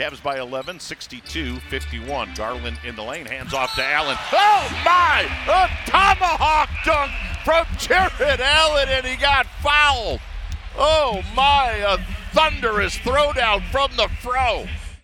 Cavs by 11, 62 51. Garland in the lane, hands off to Allen. Oh my! A tomahawk dunk from Jarrett Allen, and he got fouled. Oh my! A thunderous throwdown from the fro.